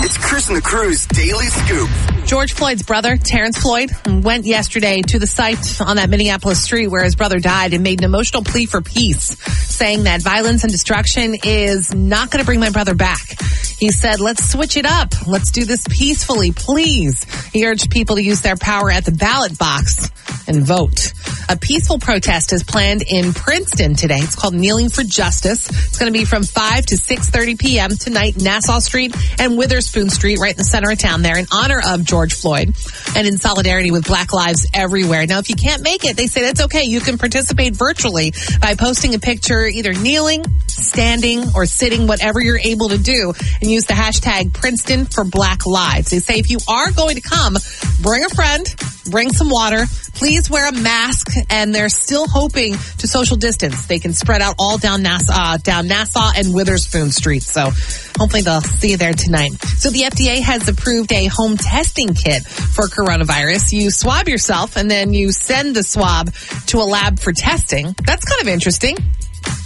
It's Chris and the Crew's Daily Scoop. George Floyd's brother, Terrence Floyd, went yesterday to the site on that Minneapolis street where his brother died and made an emotional plea for peace, saying that violence and destruction is not going to bring my brother back. He said, let's switch it up. Let's do this peacefully, please. He urged people to use their power at the ballot box and vote. A peaceful protest is planned in Princeton today. It's called Kneeling for Justice. It's going to be from 5 to 6.30 p.m. tonight, Nassau Street and Witherspoon Street, right in the center of town there in honor of George Floyd and in solidarity with Black Lives everywhere. Now, if you can't make it, they say that's okay. You can participate virtually by posting a picture either kneeling, standing, or sitting, whatever you're able to do, and use the hashtag Princeton for Black Lives. They say if you are going to come, bring a friend, bring some water, please wear a mask, and they're still hoping to social distance. They can spread out all down Nassau, uh, down Nassau and Witherspoon Street. So hopefully they'll see you there tonight. So the FDA has approved a home testing kit for coronavirus. You swab yourself and then you send the swab to a lab for testing. That's kind of interesting.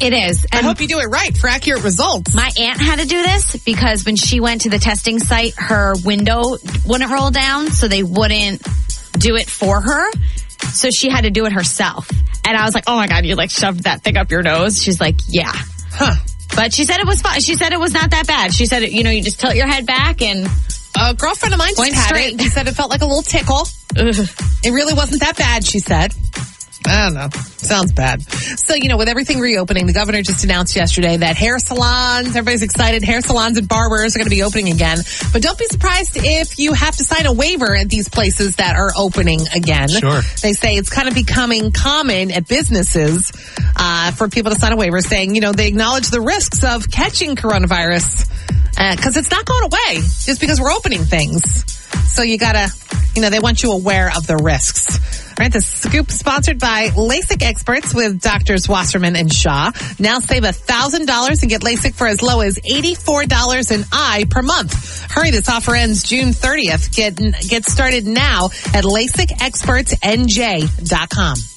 It is. I hope you do it right for accurate results. My aunt had to do this because when she went to the testing site, her window wouldn't roll down, so they wouldn't do it for her. So she had to do it herself. And I was like, oh my God, you like shoved that thing up your nose? She's like, yeah. Huh. But she said it was fine. She said it was not that bad. She said, you know, you just tilt your head back and A girlfriend of mine just had straight. it. She said it felt like a little tickle. It really wasn't that bad, she said. I don't know. Sounds bad. So, you know, with everything reopening, the governor just announced yesterday that hair salons, everybody's excited, hair salons and barbers are going to be opening again. But don't be surprised if you have to sign a waiver at these places that are opening again. Sure. They say it's kind of becoming common at businesses uh, for people to sign a waiver saying, you know, they acknowledge the risks of catching coronavirus because it's not going away just because we're opening things. So you gotta, you know, they want you aware of the risks. All right, the scoop sponsored by LASIK experts with doctors Wasserman and Shaw. Now save $1,000 and get LASIK for as low as $84 an eye per month. Hurry, this offer ends June 30th. Get, get started now at LASIKexpertsNJ.com.